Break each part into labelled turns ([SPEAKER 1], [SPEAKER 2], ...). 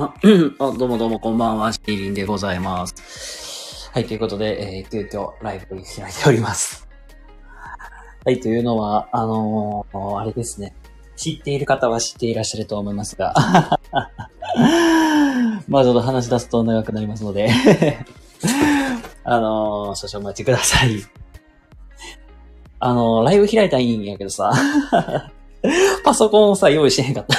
[SPEAKER 1] あ、あどうもどうもこんばんは、シーリンでございます。はい、ということで、えー、急遽ライブを開いております。はい、というのは、あのーあれですね。知っている方は知っていらっしゃると思いますが。まあちょっと話し出すと長くなりますので。あのー少々お待ちください。あのーライブ開いたらいいんやけどさ。パソコンをさ、用意してへんかった。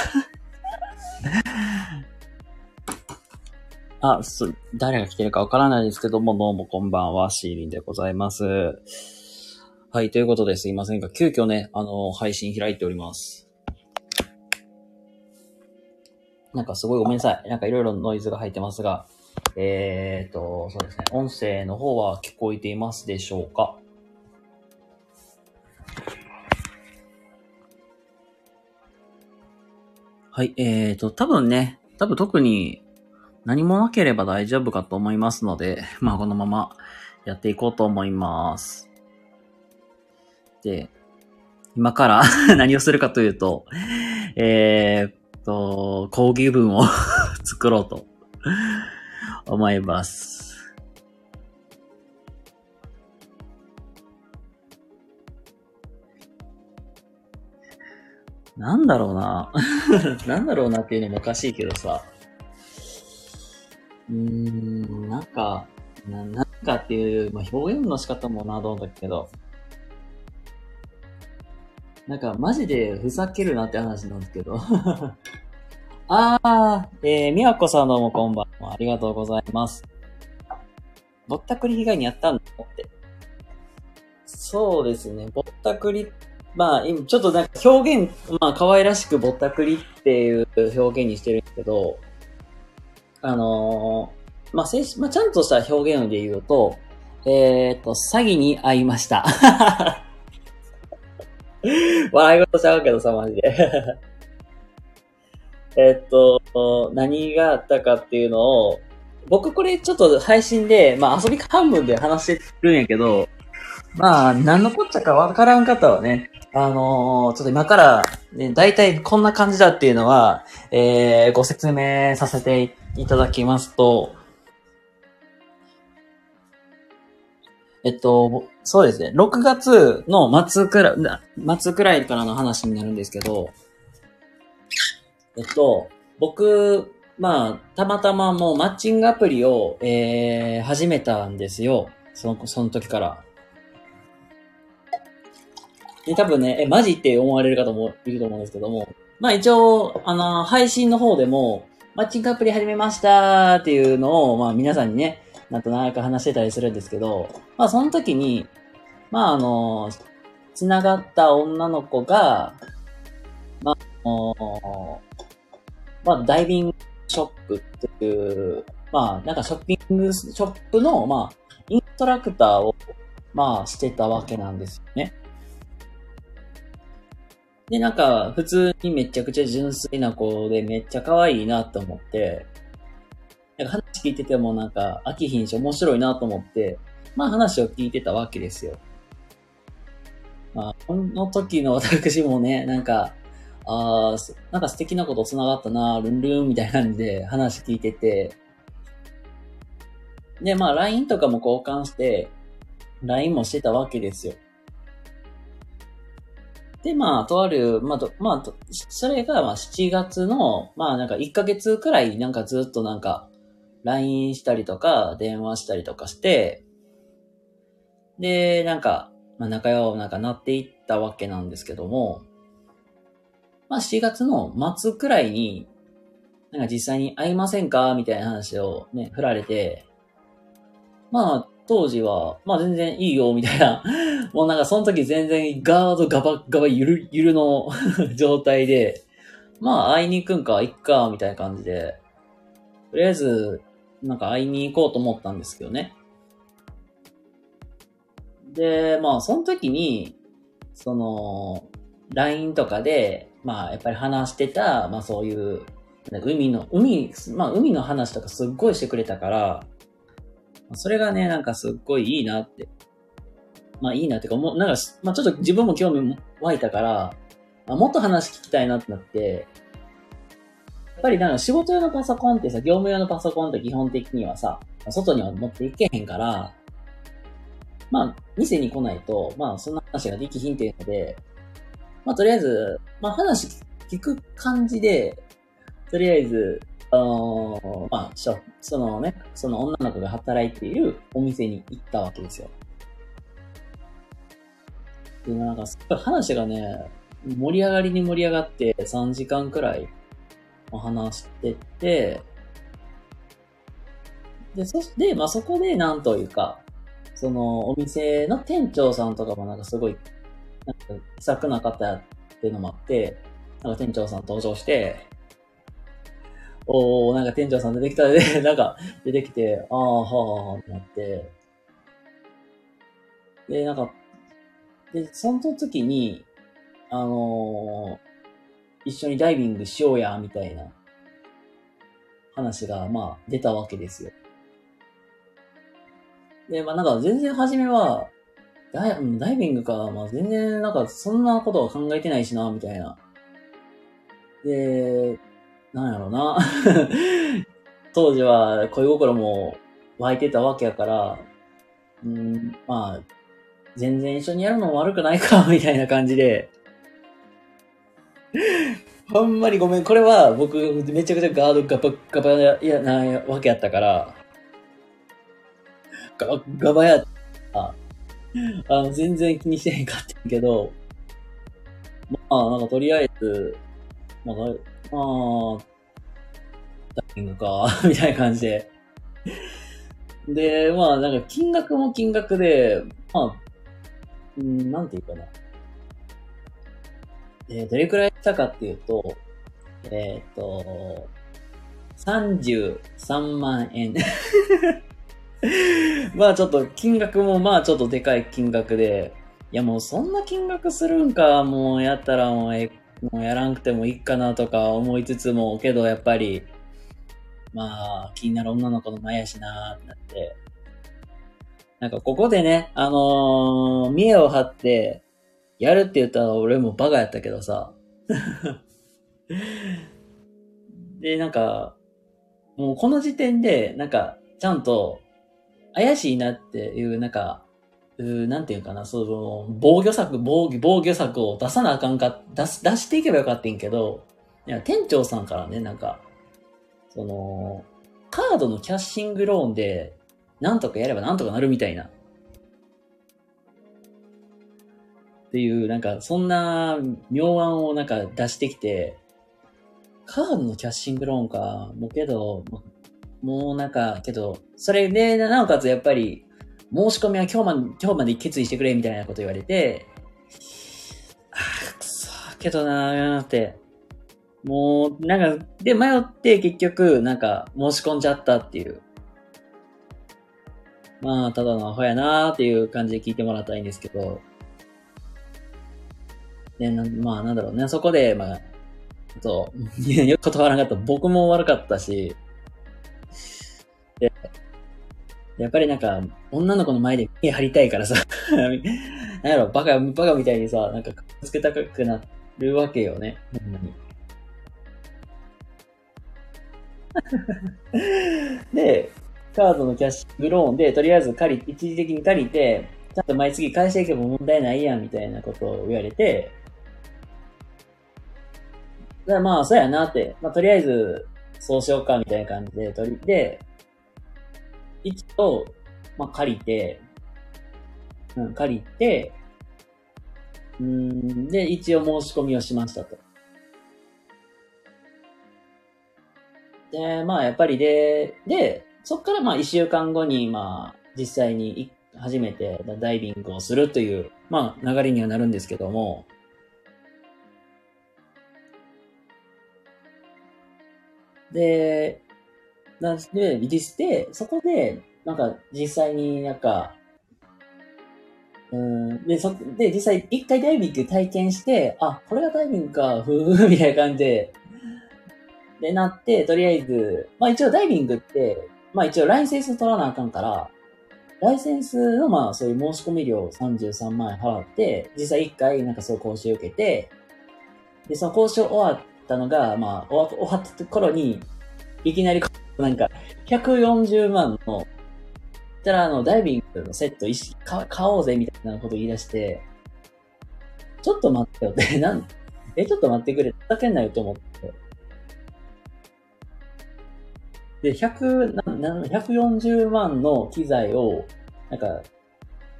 [SPEAKER 1] あ、そ、誰が来てるかわからないですけども、どうもこんばんは、シーリンでございます。はい、ということですいませんが、急遽ね、あの、配信開いております。なんかすごいごめんなさい。なんかいろいろノイズが入ってますが、えーと、そうですね、音声の方は聞こえていますでしょうか？はい、えーと、多分ね、多分特に何もなければ大丈夫かと思いますので、まあこのままやっていこうと思います。で、今から 何をするかというと、えーっと、講義文を 作ろうと思います。なんだろうな。なんだろうなっていうのもおかしいけどさ。うーん、なんか、な、なんかっていう、まあ、表現の仕方もな、どうだけど。なんか、マジでふざけるなって話なんですけど。あー、えー、みやこさんどうもこんばんは。ありがとうございます。ぼったくり被害にあったんだって。そうですね、ぼったくり、まあ、今ちょっとなんか表現、まあ、可愛らしくぼったくりっていう表現にしてるんですけど、あのーまあ、正式まあ、ちゃんとした表現で言うと、えっ、と、詐欺に遭いました。笑い事ちゃうけどさ、マジで。えっと、何があったかっていうのを、僕これちょっと配信で、まあ遊び半分で話してるんやけど、まあ、何のこっちゃかわからん方はね、あのーちょっと今から、ね、大体こんな感じだっていうのは、えー、ご説明させていただきますと、えっと、そうですね。6月の末くらい、末くらいからの話になるんですけど、えっと、僕、まあ、たまたまもうマッチングアプリを、えー、始めたんですよ。その、その時から。で、多分ね、え、マジって思われる方もいると思うんですけども、まあ一応、あの、配信の方でも、マッチングアプリ始めましたっていうのを、まあ皆さんにね、なんとなく話してたりするんですけど、まあその時に、まああの、繋がった女の子が、まあ、まあダイビングショップっていう、まあなんかショッピングショップの、まあ、インストラクターを、まあしてたわけなんですよね。で、なんか、普通にめちゃくちゃ純粋な子でめっちゃ可愛いなと思って、なんか話聞いててもなんか飽きひんし面白いなと思って、まあ話を聞いてたわけですよ。まあ、この時の私もね、なんか、ああ、なんか素敵なこと繋がったな、ルンルンみたいな感じで話聞いてて、で、まあ LINE とかも交換して、LINE もしてたわけですよ。で、まあ、とある、まあ、と、まあ、とそれが、まあ、7月の、まあ、なんか1ヶ月くらい、なんかずっとなんか、LINE したりとか、電話したりとかして、で、なんか、まあ、仲良くなんかなっていったわけなんですけども、まあ、7月の末くらいに、なんか実際に会いませんか？みたいな話をね、振られて、まあ、当時は、まあ全然いいよ、みたいな。もうなんかその時全然ガードガバガバゆる、ゆるの状態で、まあ会いに行くんか、行くか、みたいな感じで、とりあえず、なんか会いに行こうと思ったんですけどね。で、まあその時に、その、LINE とかで、まあやっぱり話してた、まあそういう、海の、海、まあ海の話とかすっごいしてくれたから、それがね、なんかすっごいいいなって。まあいいなってか、もうなんか、まあちょっと自分も興味湧いたから、まあ、もっと話聞きたいなってなって、やっぱりなんか仕事用のパソコンってさ、業務用のパソコンって基本的にはさ、外には持っていけへんから、まあ、店に来ないと、まあ、そんな話ができひんっていうので、まあ、とりあえず、まあ、話聞く感じで、とりあえず、あのまあ、そのね、その女の子が働いているお店に行ったわけですよ。でも、なんか、話がね、盛り上がりに盛り上がって3時間くらい話してて、で、そして、まあ、そこでなんというか、そのお店の店長さんとかもなんかすごい、なんか気さくな方っていうのもあって、なんか店長さん登場して、おー、なんか店長さん出てきたで、なんか出てきて、ああ、はあ、はあ、ってなって、で、なんか、で、その時に、あのー、一緒にダイビングしようや、みたいな話が、まあ、出たわけですよ。で、まあなんか全然初めは、ダイダイビングか、まあ全然なんかそんなことは考えてないしな、みたいな。で、なんやろな。当時は恋心も湧いてたわけやから、うん、まあ、全然一緒にやるのも悪くないか、みたいな感じで。ほんまにごめん。これは僕めちゃくちゃガードガバガバややなわけやったから、ガガバやった。あの、全然気にしてへんかったけど、まあ、なんかとりあえず、まあ、まあ、ダイビングか、みたいな感じで。で、まあ、なんか金額も金額で、まあ、ん、なんていうかな。えー、どれくらいしたかっていうと、えっ、ー、と、33万円。まあちょっと金額もまあちょっとでかい金額で、いやもうそんな金額するんか、もうやったらもうえ、もうやらんくてもいいかなとか思いつつも、けどやっぱり、まあ気になる女の子の前やしなーってなって、なんかここでね、あのー、見栄を張って、やるって言ったら俺もバカやったけどさ。で、なんか、もうこの時点で、なんか、ちゃんと、怪しいなっていう、なんか、なんていうかな、その、防御策、防御、防御策を出さなあかんか、出す、出していけばよかったんけど、いや、店長さんからね、なんか、その、カードのキャッシングローンで、なんとかやればなんとかなるみたいな。っていう、なんか、そんな妙案をなんか出してきて、カードのキャッシングローンか、もうけど、もうなんか、けど、それで、なおかつやっぱり、申し込みは今日まで、今日まで決意してくれみたいなこと言われて、ああ、くそけどなーって。もう、なんか、で、迷って結局、なんか、申し込んじゃったっていう。まあ、ただのアホやなーっていう感じで聞いてもらったらいいんですけど。で、なまあ、なんだろうね。そこで、まあ、と、よく断らなかった。僕も悪かったし、で、やっぱりなんか、女の子の前で目張りたいからさ、なんやろ、バカ、バカみたいにさ、なんか、つけたくなるわけよね。ほんまに。で、カードのキャッシュローンで、とりあえず借り、一時的に借りて、ちゃんと毎月返していけば問題ないやん、みたいなことを言われて、だまあ、そうやなって、まあ、とりあえず、そうしようか、みたいな感じで、取り、で、一応、まあ、借りて、うん、借りて、うん、で、一応申し込みをしましたと。で、まあ、やっぱりで、で、そっからまあ、一週間後に、まあ、実際に初めてダイビングをするという、まあ、流れにはなるんですけども、で、なんで、リリースで、そこで、なんか、実際になんか、うん、で、そ、で、実際、一回ダイビング体験して、あ、これがダイビングか、ふーふー、みたいな感じで、で、なって、とりあえず、まあ一応ダイビングって、まあ一応ライセンス取らなあかんから、ライセンスのまあそういう申し込み料33万円払って、実際一回なんかそう講習受けて、で、その講習終わったのが、まあ、終わった頃に、いきなり、なんか、140万の、たらあの、ダイビングのセット一式買おうぜみたいなこと言い出して、ちょっと待ってよって、なん、え、ちょっと待ってくれ、ふざけんなよと思って。で、100、な、な、140万の機材を、なんか、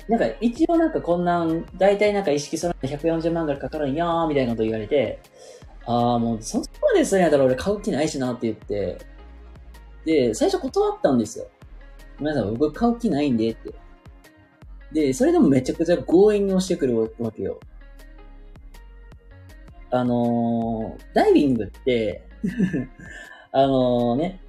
[SPEAKER 1] なんか一応なんかこんなん、大体なんか意識するの140万ぐらいかかるんやーみたいなこと言われて、あーもうそこまでするんやったら俺買う気ないしなって言って、で、最初断ったんですよ。ごめんなさい、僕買う気ないんでって。で、それでもめちゃくちゃ強引に押してくるわけよ。あのー、ダイビングって、あのね、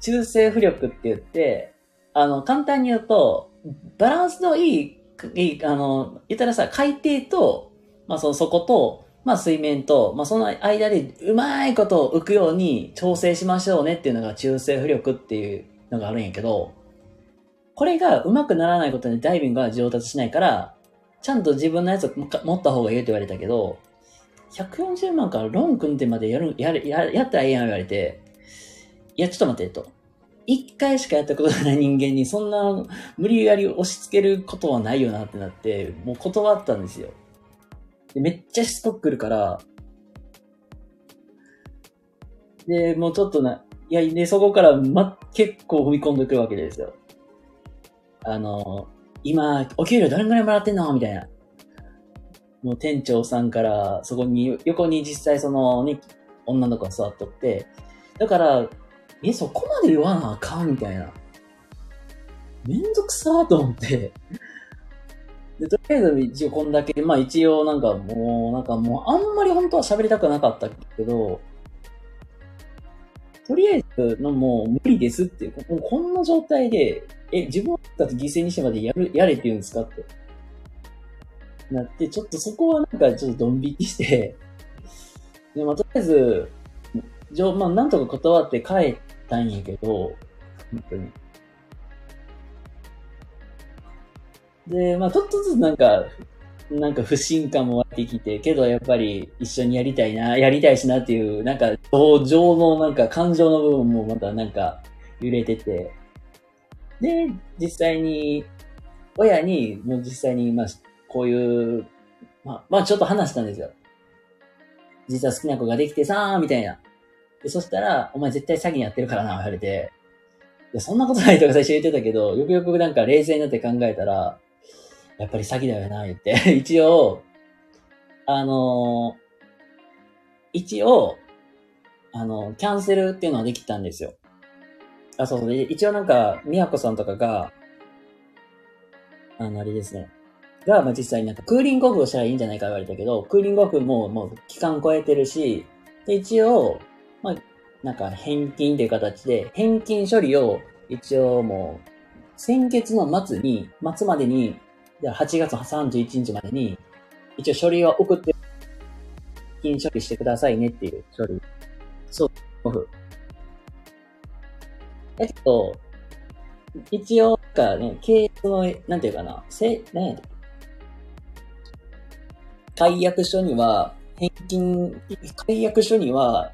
[SPEAKER 1] 中性浮力って言って、あの、簡単に言うと、バランスのいい、いい、あの、言ったらさ、海底と、まあ、その底と、まあ、水面と、まあ、その間でうまいこと浮くように調整しましょうねっていうのが中性浮力っていうのがあるんやけど、これがうまくならないことでダイビングが上達しないから、ちゃんと自分のやつを持った方がいいって言われたけど、140万からローン組んでまでやる、やる、ややったらええやん言われて、いや、ちょっと待って、と。一回しかやったことない人間にそんな無理やり押し付けることはないよなってなって、もう断ったんですよ。でめっちゃしつこく来るから、で、もうちょっとな、いや、で、そこから、ま、結構踏み込んでくるわけですよ。あの、今、お給料どれぐらいもらってんの？みたいな。もう店長さんから、そこに、横に実際そのね、女の子が座っとって、だから、え、そこまで言わなあかんみたいな。めんどくさーと思って。で、とりあえず一応こんだけ、まあ一応なんかもう、なんかもうあんまり本当は喋りたくなかったけど、とりあえずのもう無理ですっていう、もうこんな状態で、え、自分たち犠牲にしてまでやる、やれって言うんですかって。なって、ちょっとそこはなんかちょっとドン引きして、で、まあとりあえず、じょまあなんとか断って帰ったんやけど、本当に。で、まあちょっとずつなんか、なんか不信感も湧いてきて、けどやっぱり一緒にやりたいな、やりたいしなっていう、なんか同情のなんか感情の部分もまたなんか揺れてて、で、実際に、親に、もう実際に、まあ、こういう、まあ、まあちょっと話したんですよ。実は好きな子ができてさー、みたいな。で、そしたら、お前絶対詐欺やってるからな、言われて。いや、そんなことないとか最初言ってたけど、よくよくなんか冷静になって考えたら、やっぱり詐欺だよな、言って。一応、あの一応、あの、キャンセルっていうのはできたんですよ。あ、そうそう。一応なんか、みやこさんとかが、あの、あれですね。が、まあ、実際になんかクーリングオフをしたらいいんじゃないか言われたけど、クーリングオフももう期間超えてるし、で、一応、まあ、なんか返金っていう形で、返金処理を一応もう、先月の末に、末までに、8月31日までに、一応処理を送って、金処理してくださいねっていう処理。そう、オフ。えっと、一応、かね、経営の、なんていうかな、せ、なんやったっけ解約書には、返金、解約書には、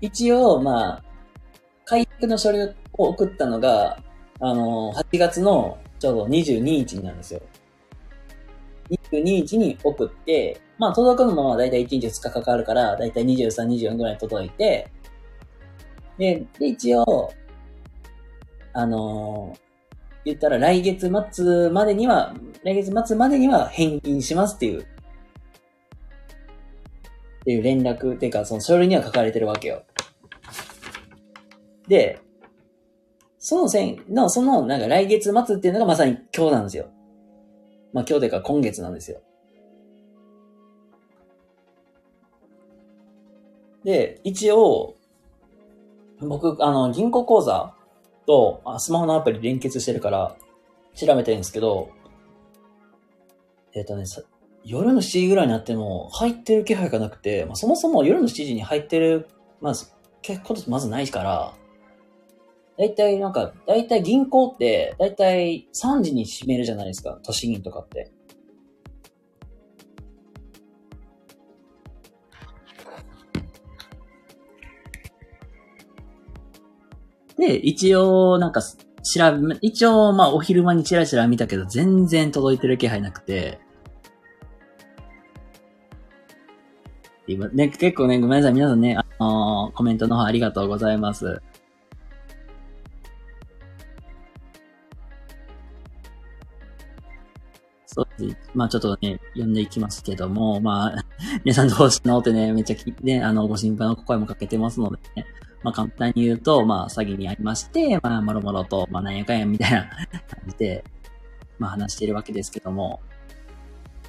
[SPEAKER 1] 一応、まあ、解約の書類を送ったのが、あの、8月のちょうど22日になるんですよ。22日に送って、まあ、届くのもまあ大体1日2日かかるから、大体23、24ぐらいに届いて、で、で、一応、あのー言ったら来月末までには、来月末までには返金しますっていう、っていう連絡、っていうか、その書類には書かれてるわけよ。で、その線の、その、なんか来月末っていうのがまさに今日なんですよ。まあ今日というか今月なんですよ。で、一応、僕、あの、銀行口座とあスマホのアプリ連結してるから、調べてるんですけど、えっ、とね、さ夜の7時ぐらいになっても入ってる気配がなくて、まあ、そもそも夜の7時に入ってる、まず、結構まずないから、大体なんか、大体銀行って、大体3時に閉めるじゃないですか、都市銀とかって。で、一応、なんか、調べ、一応、まあ、お昼間にチラチラ見たけど、全然届いてる気配なくて。今、ね、結構ね、ごめんなさい。皆さんね、あのー、コメントの方ありがとうございます。まあちょっとね、読んでいきますけども、まあ、皆さんどうしのってね、めっちゃき、ね、あの、ご心配の声もかけてますのでね。まあ簡単に言うと、まあ詐欺にありまして、まあもろもろと、まあなんやかんやみたいな 感じで、まあ話しているわけですけども、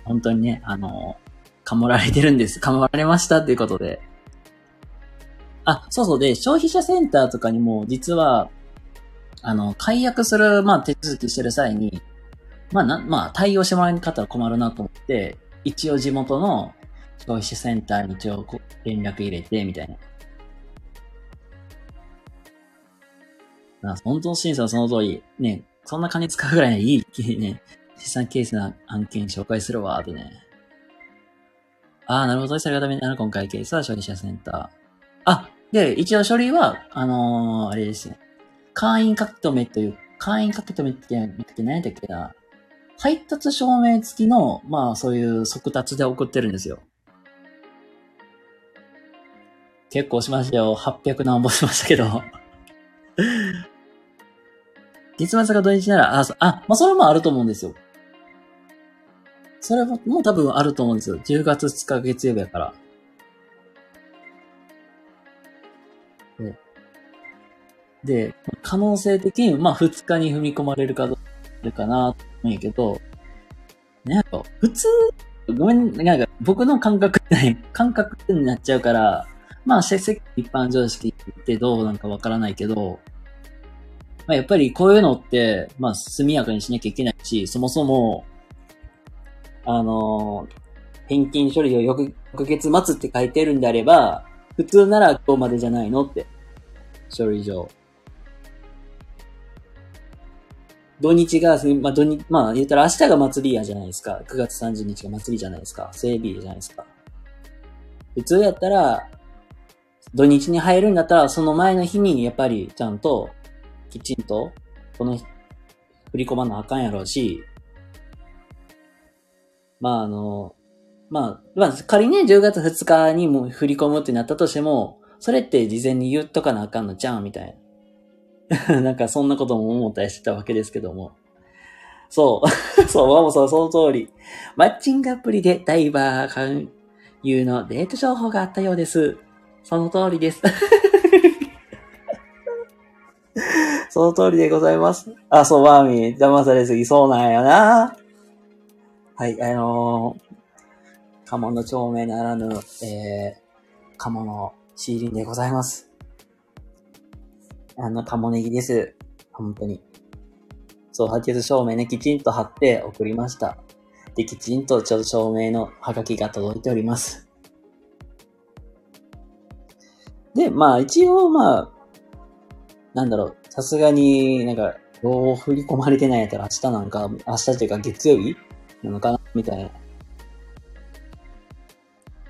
[SPEAKER 1] 本当にね、あの、かもられてるんです。かもられましたっていうことで。あ、そうそうで、消費者センターとかにも、実は、あの、解約する、まあ手続きしてる際に、まあな、まあ対応してもらえなかったら困るなと思って、一応地元の消費者センターに一応連絡入れて、みたいな。あ、本当の審査はその通り、ね、そんな金使うぐらいいい、ね、資産ケースな案件紹介するわ、ってね。ああ、なるほど。それがダメな今回ケースは消費者センター。あ、で、一応書類は、あのー、あれですね。会員書き留めという、会員書き留めって何やったっけな。配達証明付きの、まあそういう速達で送ってるんですよ。結構しましたよ。800何本しましたけど。月末が土日なら、あ、あ、まあそれもあると思うんですよ。それも、もう多分あると思うんですよ。10月2日月曜日やから。で、で可能性的に、まあ2日に踏み込まれるかどうかるかないいけど、なんか、普通、ごめん、なんか、僕の感覚って、感覚ってになっちゃうから、まあ、世間一般常識ってどうなんかわからないけど、まあ、やっぱりこういうのって、まあ、速やかにしなきゃいけないし、そもそも、あの返金処理を翌月待つって書いてるんであれば、普通なら今日までじゃないのって。書類上。土日が、まあ土日、まあ言ったら明日が祭りやじゃないですか。9月30日が祭りじゃないですか。整備じゃないですか。普通やったら、土日に入るんだったら、その前の日にやっぱりちゃんと、きちんと、この、振り込まなあかんやろうし、まああの、まあ、まあ仮にね、10月2日にも振り込むってなったとしても、それって事前に言っとかなあかんのじゃん、みたいな。なんかそんなことも思ったりしてたわけですけども。そう。そう、もうそう、その通り。マッチングアプリでダイバー勧誘のデート情報があったようです。その通りです。その通りでございます。あ、そう、ワーミー、騙されすぎそうなんやな。はい、あのー、鴨の町名ならぬ、えー、鴨のシーリンでございます。あの、鴨ネギです。本当に。そう、発血証明ね、きちんと貼って送りました。で、きちんとちょっと証明のハガキが届いております。で、まあ一応まあ、なんだろう、さすがになんか、どう振り込まれてないやったら明日なんか、明日というか月曜日なのかなみたい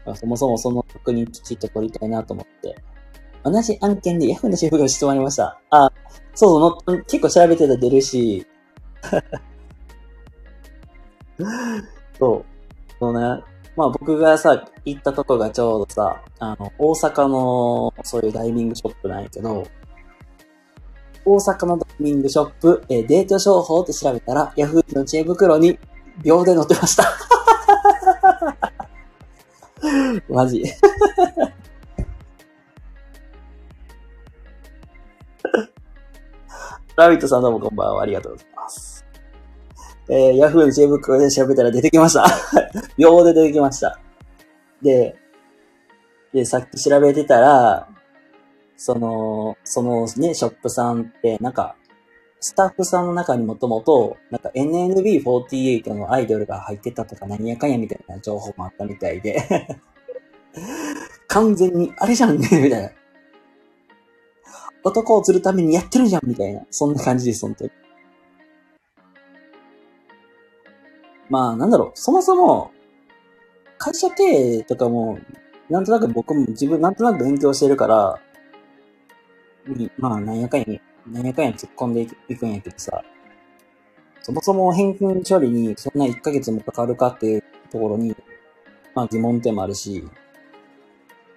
[SPEAKER 1] な。そもそもその確認きちっと取りたいなと思って。同じ案件で Yahoo のシェフが質問ありました。あ、そうそう、結構調べてたら出るし。そう。そうね。まあ僕がさ、行ったとこがちょうどさ、あの、大阪のそういうダイビングショップなんやけど、大阪のダイビングショップ、え、デート商法って調べたら、Yahoo の知恵袋に秒で載ってました。マジ。ラビットさんどうもこんばんは。ありがとうございます。えー、ヤフーの知恵袋で調べたら出てきました。秒で出てきました。で、で、さっき調べてたら、その、そのね、ショップさんって、なんか、スタッフさんの中にもともと、なんか NNB48 のアイドルが入ってたとか何やかんやみたいな情報もあったみたいで 完全に、あれじゃんね、みたいな。男を釣るためにやってるじゃんみたいな。そんな感じです、本当に。まあ、なんだろう。そもそも、会社経営とかも、なんとなく僕も自分なんとなく勉強してるから、まあ、なんやかんや何やかんや突っ込んでいくんやけどさ、そもそも返金処理にそんな1ヶ月もかかるかっていうところに、まあ疑問点もあるし、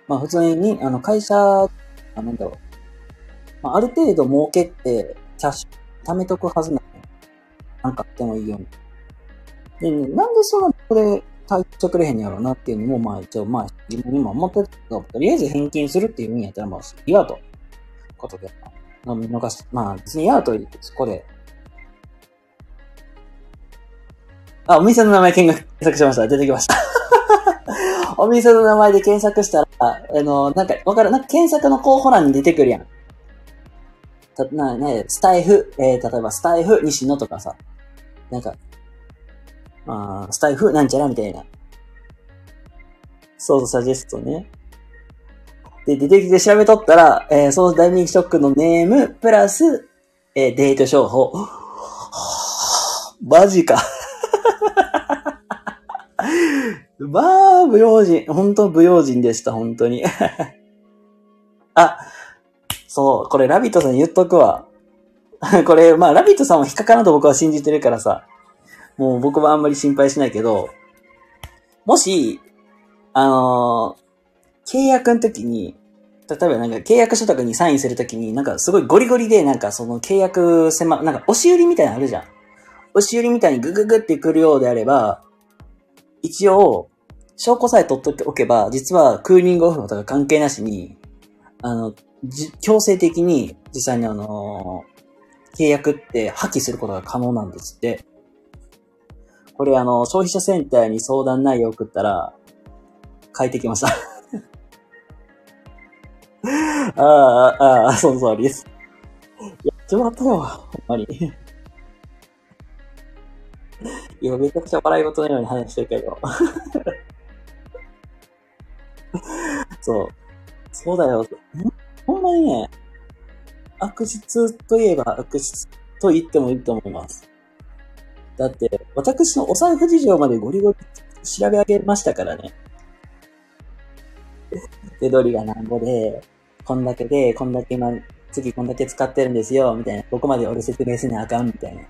[SPEAKER 1] まあ普通に、あの会社、あなんだろう、まあ、ある程度儲けてキャッシュ貯めとくはずなの。なんかあってもいいように。で、ね、なんでそんなこれ対してくれへんやろうなっていうのも、まあ一応まあ自分にも思ってたけど、とりあえず返金するっていうんやったらまあいいわと。ことで。見逃し、まあ別にやと言って、そこで。あ、お店の名前検索しました。出てきました。お店の名前で検索したら、あの、なんか、わかるなんか検索の候補欄に出てくるやん。た、な、ね、スタイフ、えー、例えばスタイフ西野とかさ、なんか、まあ、スタイフなんちゃらみたいな。そうそう、サジェストね。で、出てきて調べとったら、えー、その大人気ショックのネーム、プラス、えー、デート商法。マジか。まあ、不用心。本当不用心でした、本当に。あ、そう、これラビットさん言っとくわ。これ、まあ、ラビットさんも引っかかなと僕は信じてるからさ。もう僕はあんまり心配しないけど、もし、あのー、契約の時に、例えばなんか契約書とかにサインするときに、なんかすごいゴリゴリで、なんかその契約狭、なんか押し売りみたいなのあるじゃん。押し売りみたいにグググってくるようであれば、一応、証拠さえ取っておけば、実はクーリングオフとか関係なしに、あの、じ強制的に実際にあの契約って破棄することが可能なんですって。これあの、消費者センターに相談内容を送ったら、書いてきました ああ、ああ、その通りです。やっちまったよ、ほんまに。今めちゃくちゃ笑い事のように話してるけど。そう。そうだよ。ほんまにね、悪質といえば悪質と言ってもいいと思います。だって、私のお財布事情までゴリゴリ調べ上げましたからね。手取りがなんぼで、こんだけで、こんだけ今、次こんだけ使ってるんですよ、みたいな。ここまで俺説明せなあかん、みたいな。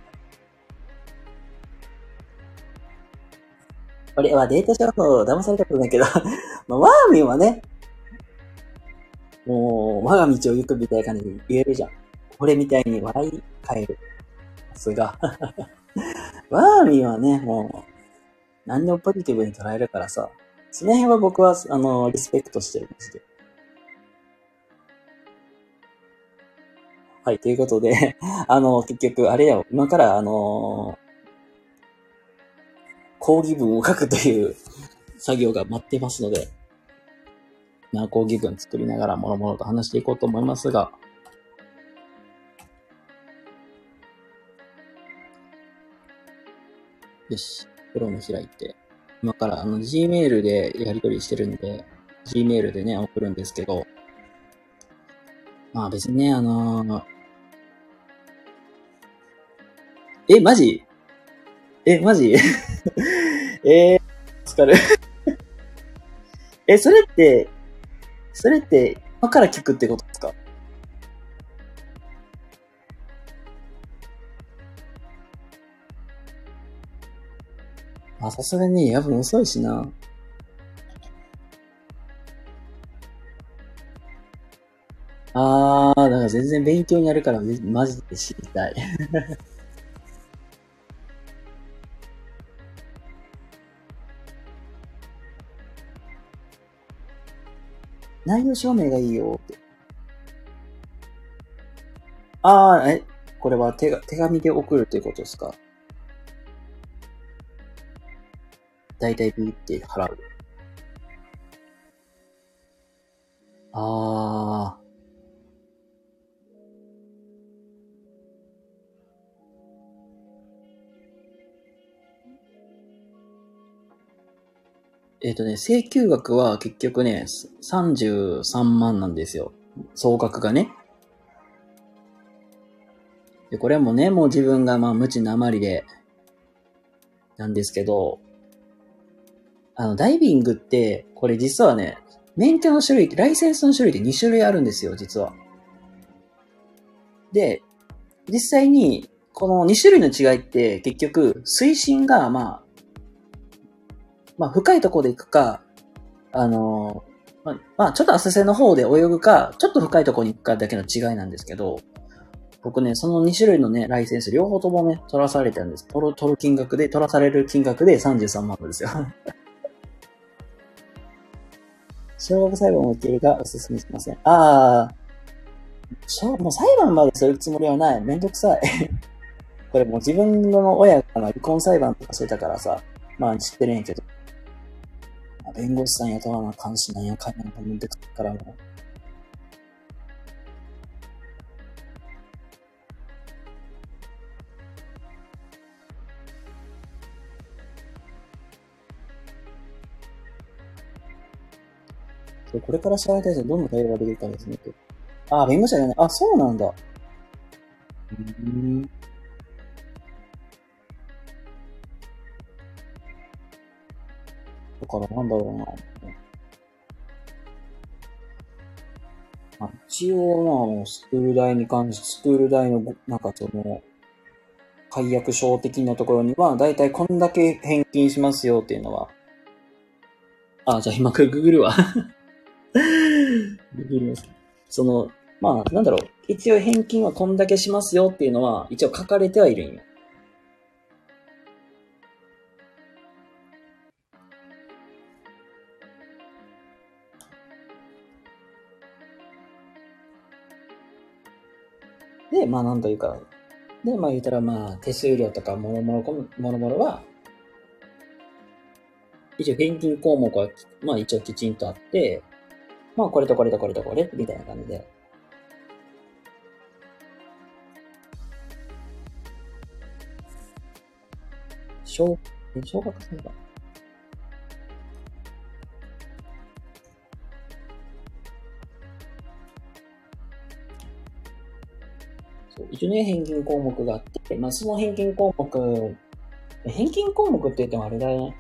[SPEAKER 1] 俺はデータ情報騙されたことだけど まあ、ワーミンはね、もう、我が道を行くみたいな感じで言えるじゃん。俺みたいに笑い変える。さすが。ワーミンはね、もう、何でもポジティブに捉えるからさ、その辺は僕は、あの、リスペクトしてるんですけど。はい、ということで、あの、結局、あれや、今から、あの講義文を書くという作業が待ってますので、まあ、講義文作りながら、もろもろと話していこうと思いますが、よし、プロも開いて、今からあの Gmail でやり取りしてるんで、Gmail でね、送るんですけど、まあ別にね、あのー、え、マジ？え、マジ？えー、疲かる え、それって、それって、今から聞くってことですか？あ、さすがにやっぱ遅いしな。あー、だから全然勉強になるから、マジで知りたい。内容証明がいいよって。ああ、え、これは手が、手紙で送るということですか？だいたいビーって払う。ああ。えっ、ー、とね、請求額は結局ね、33万なんですよ。総額がね。で、これもね、もう自分がまあ無知なまりで、なんですけど、あの、ダイビングって、これ実はね、免許の種類、ライセンスの種類で2種類あるんですよ、実は。で、実際に、この2種類の違いって結局、水深が、まあ、まあ、深いところで行くか、あのまあ、まあ、ちょっと浅瀬の方で泳ぐか、ちょっと深いところに行くかだけの違いなんですけど、僕ね、その2種類のね、ライセンス両方ともね、取らされてるんです。取る、取る金額で、取らされる金額で33万ですよ。小学裁判を受けるがおすすめしません。ああ、もう裁判までするつもりはない。めんどくさい。これもう自分の親が離婚裁判とかしてたからさ、まあ知ってるんやけど。弁護士さん雇わな監視なんやかんやと思ってくからもう。これから調べたい人どんな対応ができるかですね。あ、弁護士じゃない。あ、そうなんだ。うん。だからなんだろうな。まあ、一応、まあ、スクール代に関して、スクール代の、なんかその、解約書的なところには、だいたいこんだけ返金しますよっていうのは。あ、じゃあ今からググるわ ググります。その、まあ、なんだろう。一応返金はこんだけしますよっていうのは、一応書かれてはいるんよ。で、まあ、なんというか、で、まあ言ったら、まあ、手数料とか、もろもろ、もろもろは、一応返金項目は、まあ一応きちんとあって、まあこれとこれとこれとこれ、みたいな感じで。小、小学生が。そう、ね、返金項目があって、まあその返金項目、返金項目って言ってもあれだね。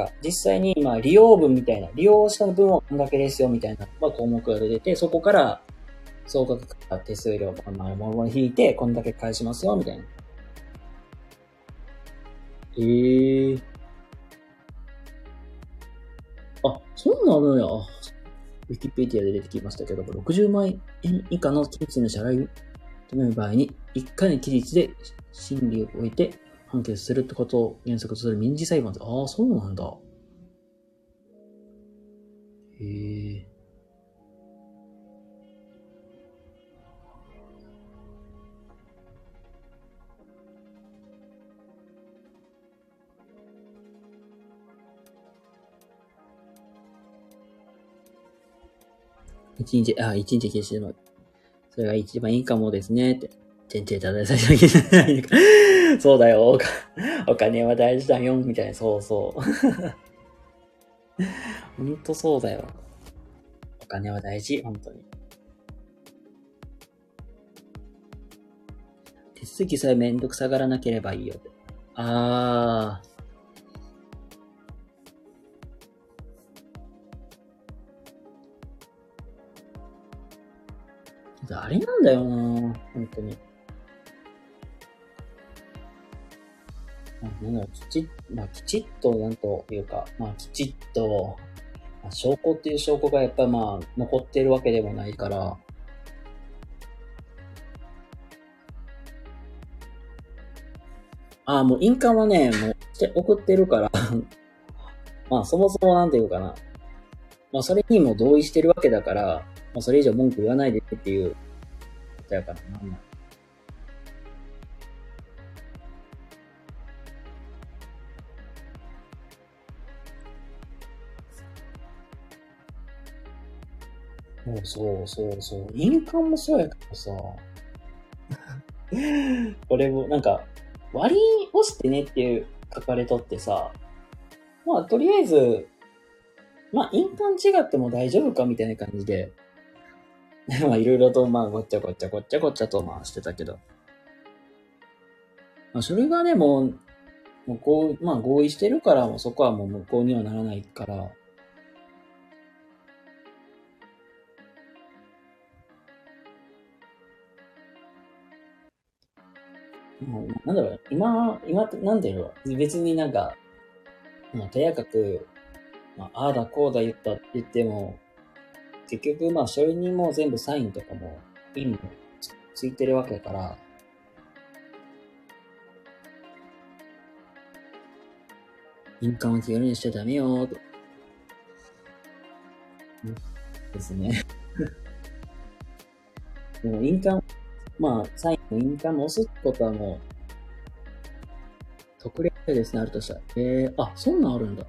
[SPEAKER 1] か、実際に、まあ、利用分みたいな、利用した分はこんだけですよ、みたいな、まあ、項目が出て、そこから、総額から手数料、まあ、もろ引いて、こんだけ返しますよ、みたいな。ええー。あ、そうなのよ。ウィキペディアで出てきましたけど、60万円以下の金銭の支払い止める場合に、1回の期日で審理を終えて、判決するってことを原則とする民事裁判ああ、そうなんだ。へえ。一日、あ、一日消してもそれが一番いいかもですね、って。前提ただ最初にそうだよ、お金は大事だよ、みたいな、そうそう。ほんとそうだよ。お金は大事、本当に。手続きさえめんどくさがらなければいいよって。あー。あれなんだよな本当に。なんだろう、きちまあ、きちっと、なんというか、まあ、きちっと、まあ、証拠っていう証拠がやっぱまあ、残ってるわけでもないから、ああ、もう印鑑はね、もう送ってるから まあそもそもなんていうかな。まあそれにも同意してるわけだから、まあそれ以上文句言わないでっていうことやからな。そうそうそうそう。印鑑もそうやけどさ。これも、なんか、割り押してねっていう書かれとってさ、まあ、とりあえず、まあ、印鑑違っても大丈夫かみたいな感じで、まあ、いろいろと、まあ、ごっちゃごっちゃごっちゃごっちゃと、まあ、してたけど。まあ、それがね、もう、もうこう、まあ、合意してるから、もうそこはもう無効にはならないから、もうなんだろう、今、今って、なんていうの？別になんか、まあ、とやかく、まあ、ああだこうだ言ったって言っても、結局、まあ、それにもう全部サインとかも、意味もついてるわけだから、印鑑を気軽にしちゃダメよと。ですね。でも印鑑、まあ、サインの印鑑も押すことはもう、特例ですね、あるとしたら。えー、あ、そんなんあるんだ。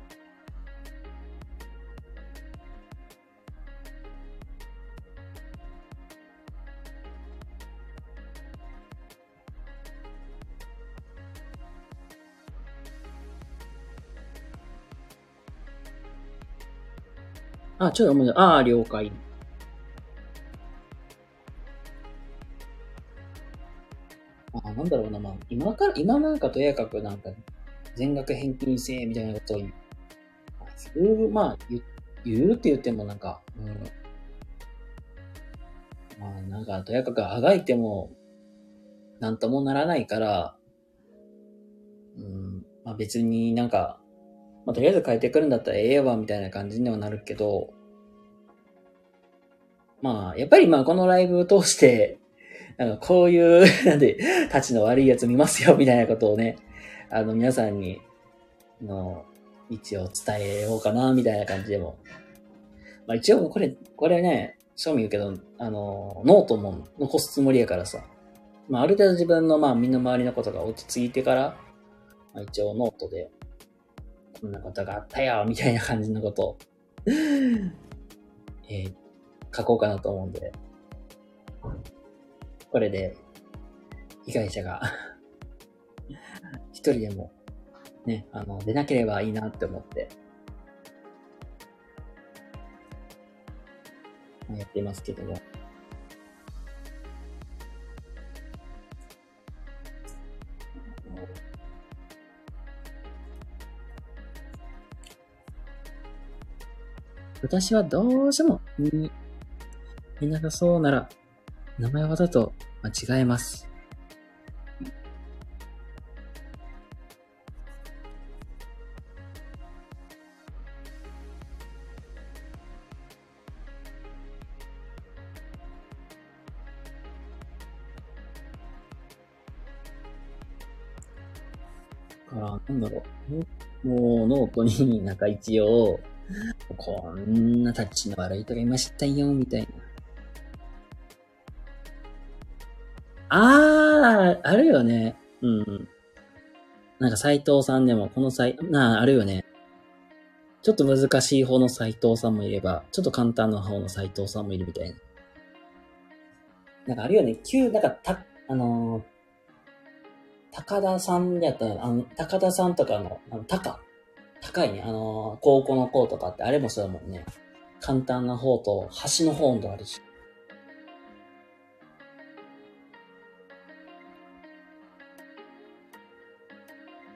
[SPEAKER 1] あ、ちょっとああ、了解。あ、なんだろうな、まあ、今から、今なんかとやかくなんか、全額返金せえ、みたいなことを言う。まあ、言う、言うって言ってもなんか、うん。まあ、なんか、とやかくあがいても、なんともならないから、うん、まあ別になんか、まあとりあえず帰ってくるんだったらええわ、みたいな感じにはなるけど、まあ、やっぱりまあこのライブを通して、なんかこういう、なんで、たちの悪いやついますよ、みたいなことをね、あの、皆さんに、の、一応伝えようかな、みたいな感じでも。まあ一応これ、これね、正味言うけど、あの、ノートも残すつもりやからさ。まあある程度自分の、まあ身の回りのことが落ち着いてから、まあ一応ノートで、こんなことがあったよ、みたいな感じのことを、えー書こうかなと思うんで、これで、被害者が、一人でも、ね、あの、出なければいいなって思って、やっていますけども。私はどうしても、に、見なさそうなら、名前わざと間違えます。から、なんだろう。もう、ノートになんか一応、こんなタッチの悪い人がいましたよ、みたいな。あー、あるよね。うん。なんか斎藤さんでも、この際、なあ、あるよね。ちょっと難しい方の斎藤さんもいれば、ちょっと簡単な方の斎藤さんもいるみたいな。なんかあるよね。急、なんか、た、あのー高田さんやったら、あの、高田さんとかの、あの、高。高いね。あのー高校の校とかって、あれもそうだもんね。簡単な方と、端の方とあるし。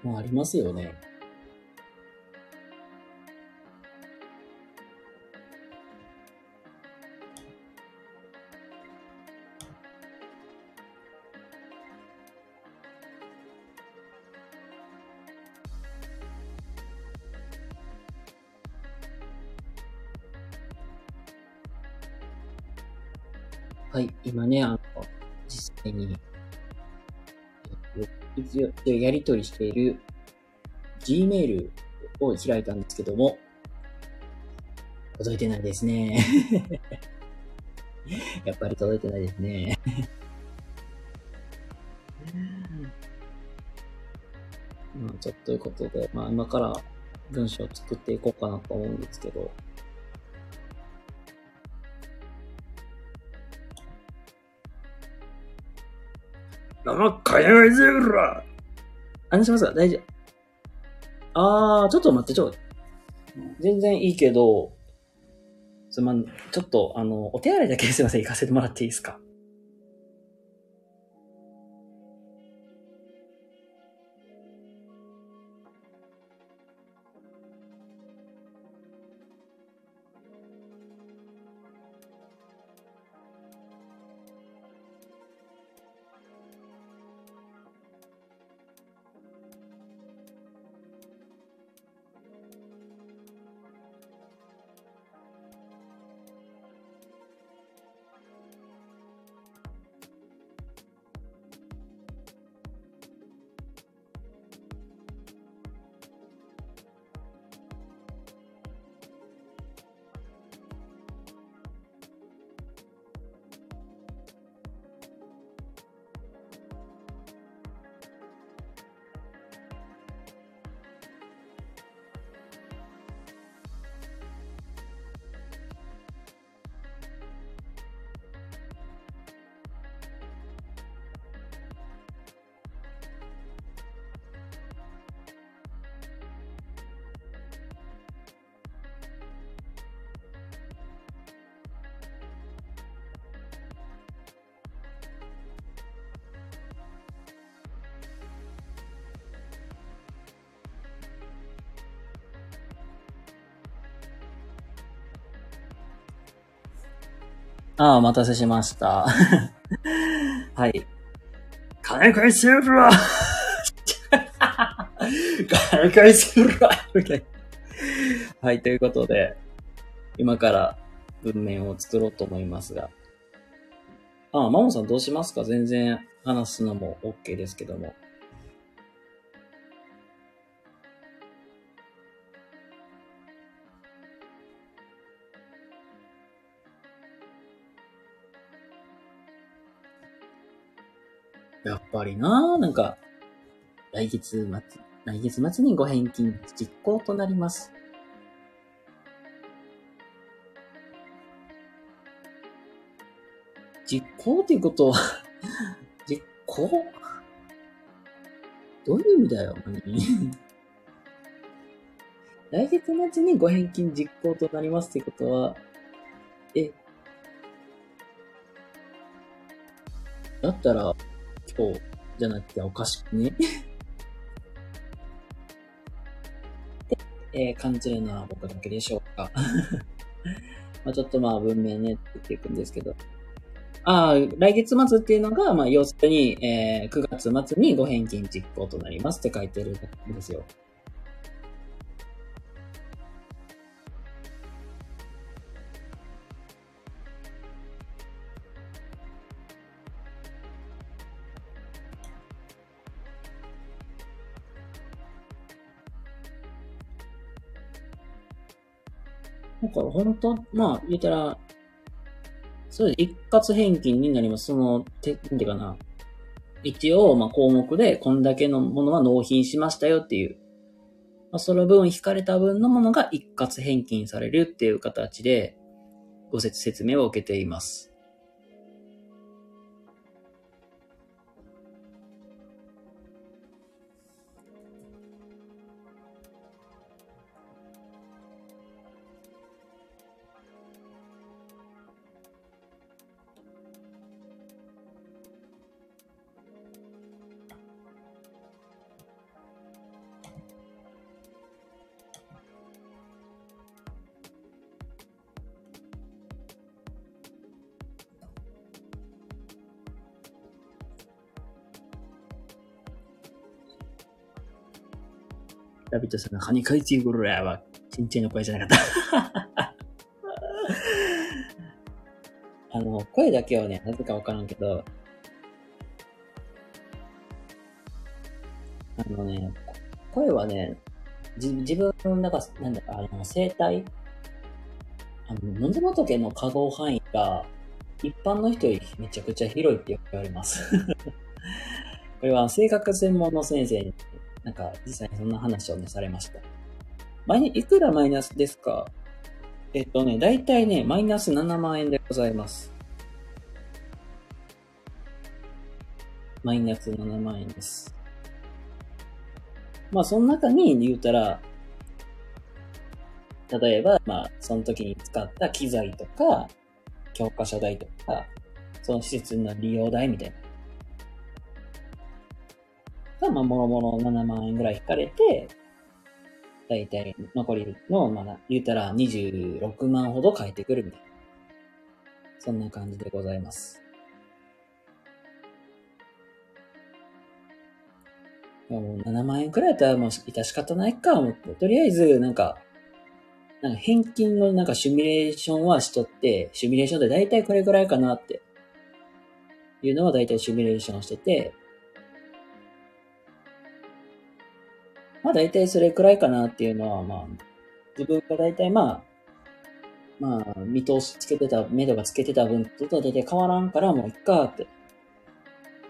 [SPEAKER 1] もうありますよね。はい、今ね、あの、実際に、えっと一応やり取りしている Gmail を開いたんですけども、届いてないですね。やっぱり届いてないですね。まあ、ちょっということで、まあ今から文章を作っていこうかなと思うんですけど、生かやないぜうら話しますか大丈夫。あー、ちょっと待って、ちょっと。全然いいけど、すまん、ちょっと、あの、お手洗いだけすいません、行かせてもらっていいですか？ああ、お待たせしました。はい。金返せろ 金返せろみたいな。はい、ということで、今から文面を作ろうと思いますが。ああ、マモさんどうしますか？全然話すのも OK ですけども。ぱりななんか、来月末、来月末にご返金実行となります。実行っていうことは、実行？どういう意味だよ、何来月末にご返金実行となりますってことは、え、だったら、人じゃなくておかしくね？って、えー感じるのは僕だけでしょうか？まあちょっとまあ文明ねって言っていくんですけど。ああ、来月末っていうのが、まあ要するに、えー9月末にご返金実行となりますって書いてるんですよ。本当、まあ言ったら、そうです。一括返金になります。その、て、なんていうかな。一応、まあ項目で、こんだけのものは納品しましたよっていう。まあ、その分引かれた分のものが一括返金されるっていう形で、ご説説明を受けています。ラビットさんが、カニカイチーグルラは、ちんちんの声じゃなかった。あの、声だけはね、なぜかわからんけど、あのね、声はね、じ自分の中、なんだか、あの、声帯あの、野妻仏の可動範囲が、一般の人よりめちゃくちゃ広いってよく言われます。これは、性格専門の先生に、なんか、実際にそんな話をね、されました。マイいくらマイナスですか？えっとね、だいたいね、マイナス7万円でございます。マイナス7万円です。まあ、その中に言うたら、例えば、まあ、その時に使った機材とか、教科書代とか、その施設の利用代みたいな。が、まあ、もろもろ7万円ぐらい引かれて、だいたい残りの、まあ、言うたら26万ほど返ってくるみたいな。そんな感じでございます。もう7万円くらいだったらもう致し方ないか思って、とりあえずなんか、なんか返金のなんかシミュレーションはしとって、シミュレーションで大体これくらいかなって、いうのは大体シミュレーションしてて、まあ大体それくらいかなっていうのは、まあ、自分が大体まあ、まあ、見通しつけてた、目処がつけてた分と大体変わらんからもういっかって、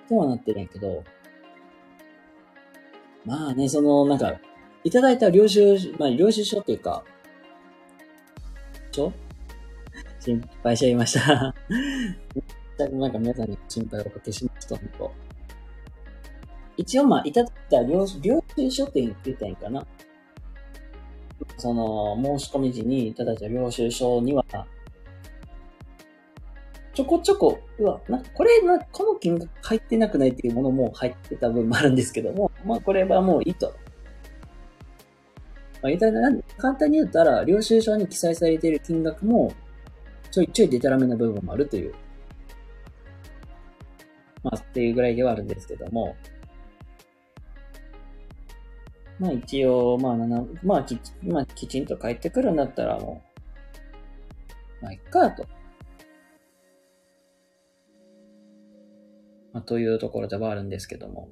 [SPEAKER 1] とはなってるんやけど、まあね、その、なんか、いただいた領収、まあ領収書っていうか、書？心配しちゃいました。全くなんか皆さんに心配をおかけしました、本当。一応まあ、いただいた領領収書って言ってたんかな。その、申し込み時にいただいた領収書には、ちょこちょこ、うわ、なこれな、この金額入ってなくないっていうものも入ってた分もあるんですけども、まあこれはもういいと。まあ、いただ簡単に言ったら、領収書に記載されている金額も、ちょいちょいデタラメな部分もあるという、まあ、っていうぐらいではあるんですけども、まあ一応、まあ、まあき、まあ、きちんと帰ってくるんだったらもう、まあ、いっか、と。まあ、というところではあるんですけども。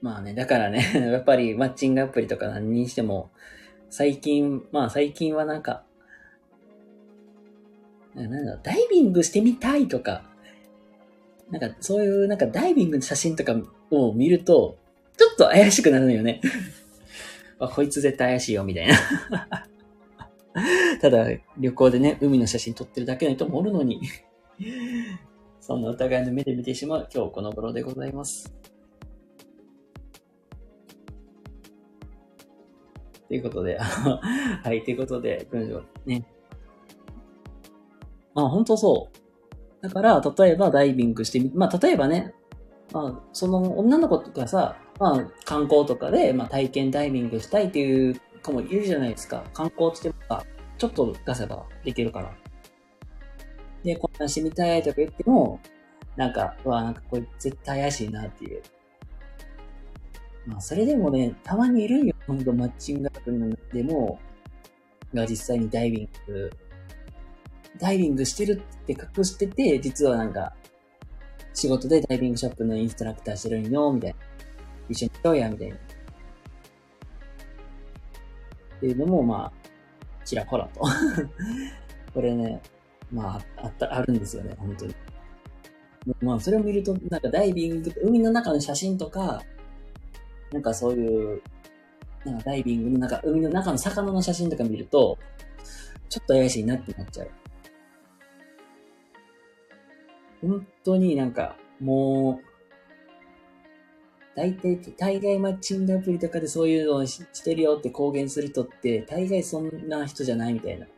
[SPEAKER 1] まあね、だからね、やっぱりマッチングアプリとか何にしても、最近、まあ最近はなんか、なんだダイビングしてみたいとか、なんかそういうなんかダイビングの写真とかを見ると、ちょっと怪しくなるのよね。あ、こいつ絶対怪しいよ、みたいな。ただ、旅行でね、海の写真撮ってるだけの人もおるのに そんなお互いの目で見てしまう今日この頃でございます。ということで、はい、ということで、文章ね。あ、本当そう。だから、例えばダイビングしてみ、まあ、例えばね、まあ、その女の子とかさ、まあ、観光とかで、まあ、体験ダイビングしたいっていう子もいるじゃないですか。観光ってば、ちょっと出せばできるから。で、こんなんしてみたいとか言っても、なんか、うわ、なんかこれ絶対怪しいなっていう。まあ、それでもね、たまにいるんよ。ほんと、マッチングアプリでも、が実際にダイビング、ダイビングしてるって隠してて、実はなんか、仕事でダイビングショップのインストラクターしてるんよ、みたいな。一緒にしようや、みたいな。っていうのも、まあ、ちらほらと これね、まあ、あった、あるんですよね、本当に。まあ、それを見ると、なんかダイビング、海の中の写真とか、なんかそういう、なんかダイビングの中、海の中の魚の写真とか見ると、ちょっと怪しいなってなっちゃう。本当になんか、もう、大体、大概マッチングアプリとかでそういうのをしてるよって公言する人って、大概そんな人じゃないみたいな。っ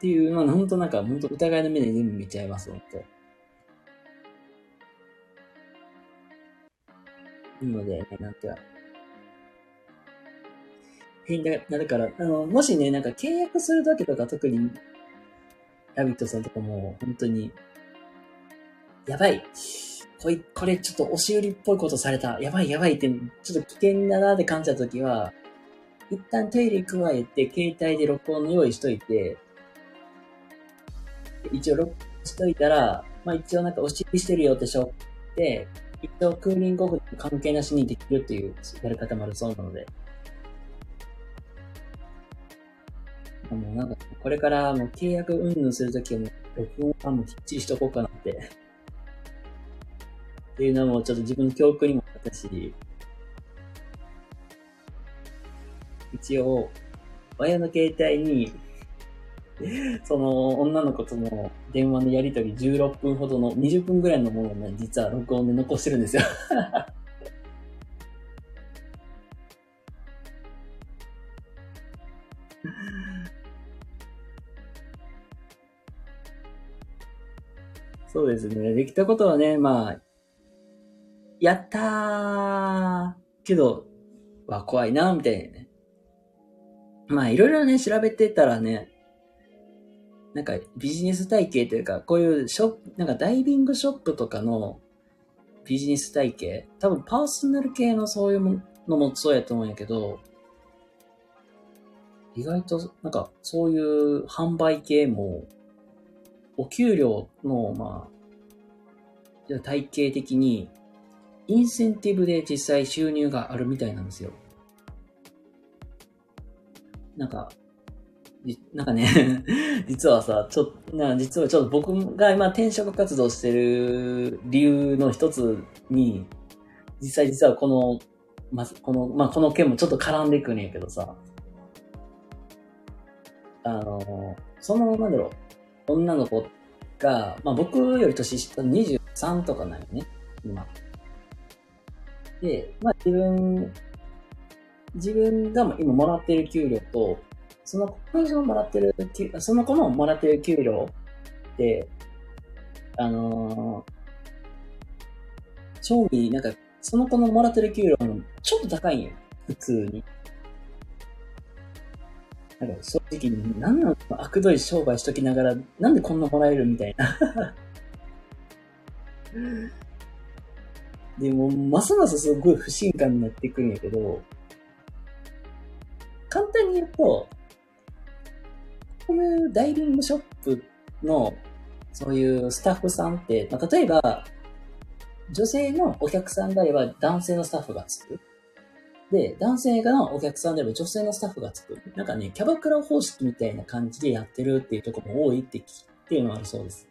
[SPEAKER 1] ていう、まあ本当なんか、本当疑いの目で全部見ちゃいます、本当。ので、ね、なんか、変だ、だから、あの、もしね、なんか契約するときとか特に、ラビットさんとかも、本当に、やばい。こい、これちょっと押し売りっぽいことされた。やばいやばいって、ちょっと危険だなって感じたときは、一旦トイレ加えて、携帯で録音の用意しといて、一応録音しといたら、まあ一応なんか押し売りしてるよってしょって、一応クーリングオフ関係なしにできるっていうやり方もあるそうなので。もうなんか、これからもう契約云々するときはもう、録音はもうきっちりしとこうかなって。っていうのもちょっと自分の教訓にもなったし、一応、親の携帯にその女の子との電話のやりとり16分ほどの20分ぐらいのものをね、実は録音で残してるんですよ そうですね。できたことはね、まあ、やったーけど、わ、怖いな、みたいなね。まあ、いろいろね、調べてたらね、なんかビジネス体系というか、こういうショップ、なんかダイビングショップとかのビジネス体系、多分パーソナル系のそういうのもそうやと思うんやけど、意外となんかそういう販売系も、お給料の、まあ、体系的に、インセンティブで実際収入があるみたいなんですよ。なんか、なんかね 実はさ、ちょっと、な、実はちょっと僕が今転職活動してる理由の一つに、実際実はこの、ま、この、まあ、この件もちょっと絡んでいくねんけどさ、あの、その、なんだろう、女の子が、まあ、僕より年下23とかなんよね、今。で、まあ、自分、自分が今もらってる給料と、その子のもらってる、その子のもらってる給料って、あのー、正味、なんか、その子のもらってる給料もちょっと高いんよ。普通に。なんか正直に、なんなの悪どい商売しときながら、なんでこんなもらえるみたいな。でも、ますますすごい不信感になってくるんやけど、簡単に言うと、こういうダイビングショップの、そういうスタッフさんって、まあ、例えば、女性のお客さんであれば男性のスタッフがつく。で、男性がお客さんであれば女性のスタッフがつく。なんかね、キャバクラ方式みたいな感じでやってるっていうところも多いってっていうのがあるそうです。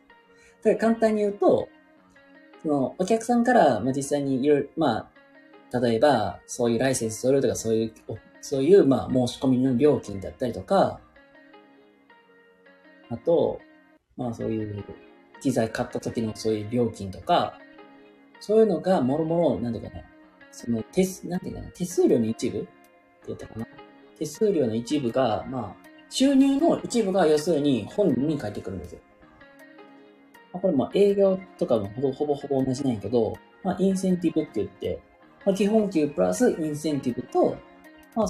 [SPEAKER 1] だから簡単に言うと、その、お客さんから、まあ、実際にいろいろ、まあ、例えば、そういうライセンス取るとか、そういう、そういう、まあ、申し込みの料金だったりとか、あと、まあ、そういう、機材買った時のそういう料金とか、そういうのが、もろもろ、なんていうかな、その、手、なんていうかな、手数料の一部って言ったかな？手数料の一部が、まあ、収入の一部が要するに本人に返ってくるんですよ。まあこれも営業とかもほぼほぼほぼ同じなんやけど、まあ、インセンティブって言って、まあ、基本給プラスインセンティブと、まあ、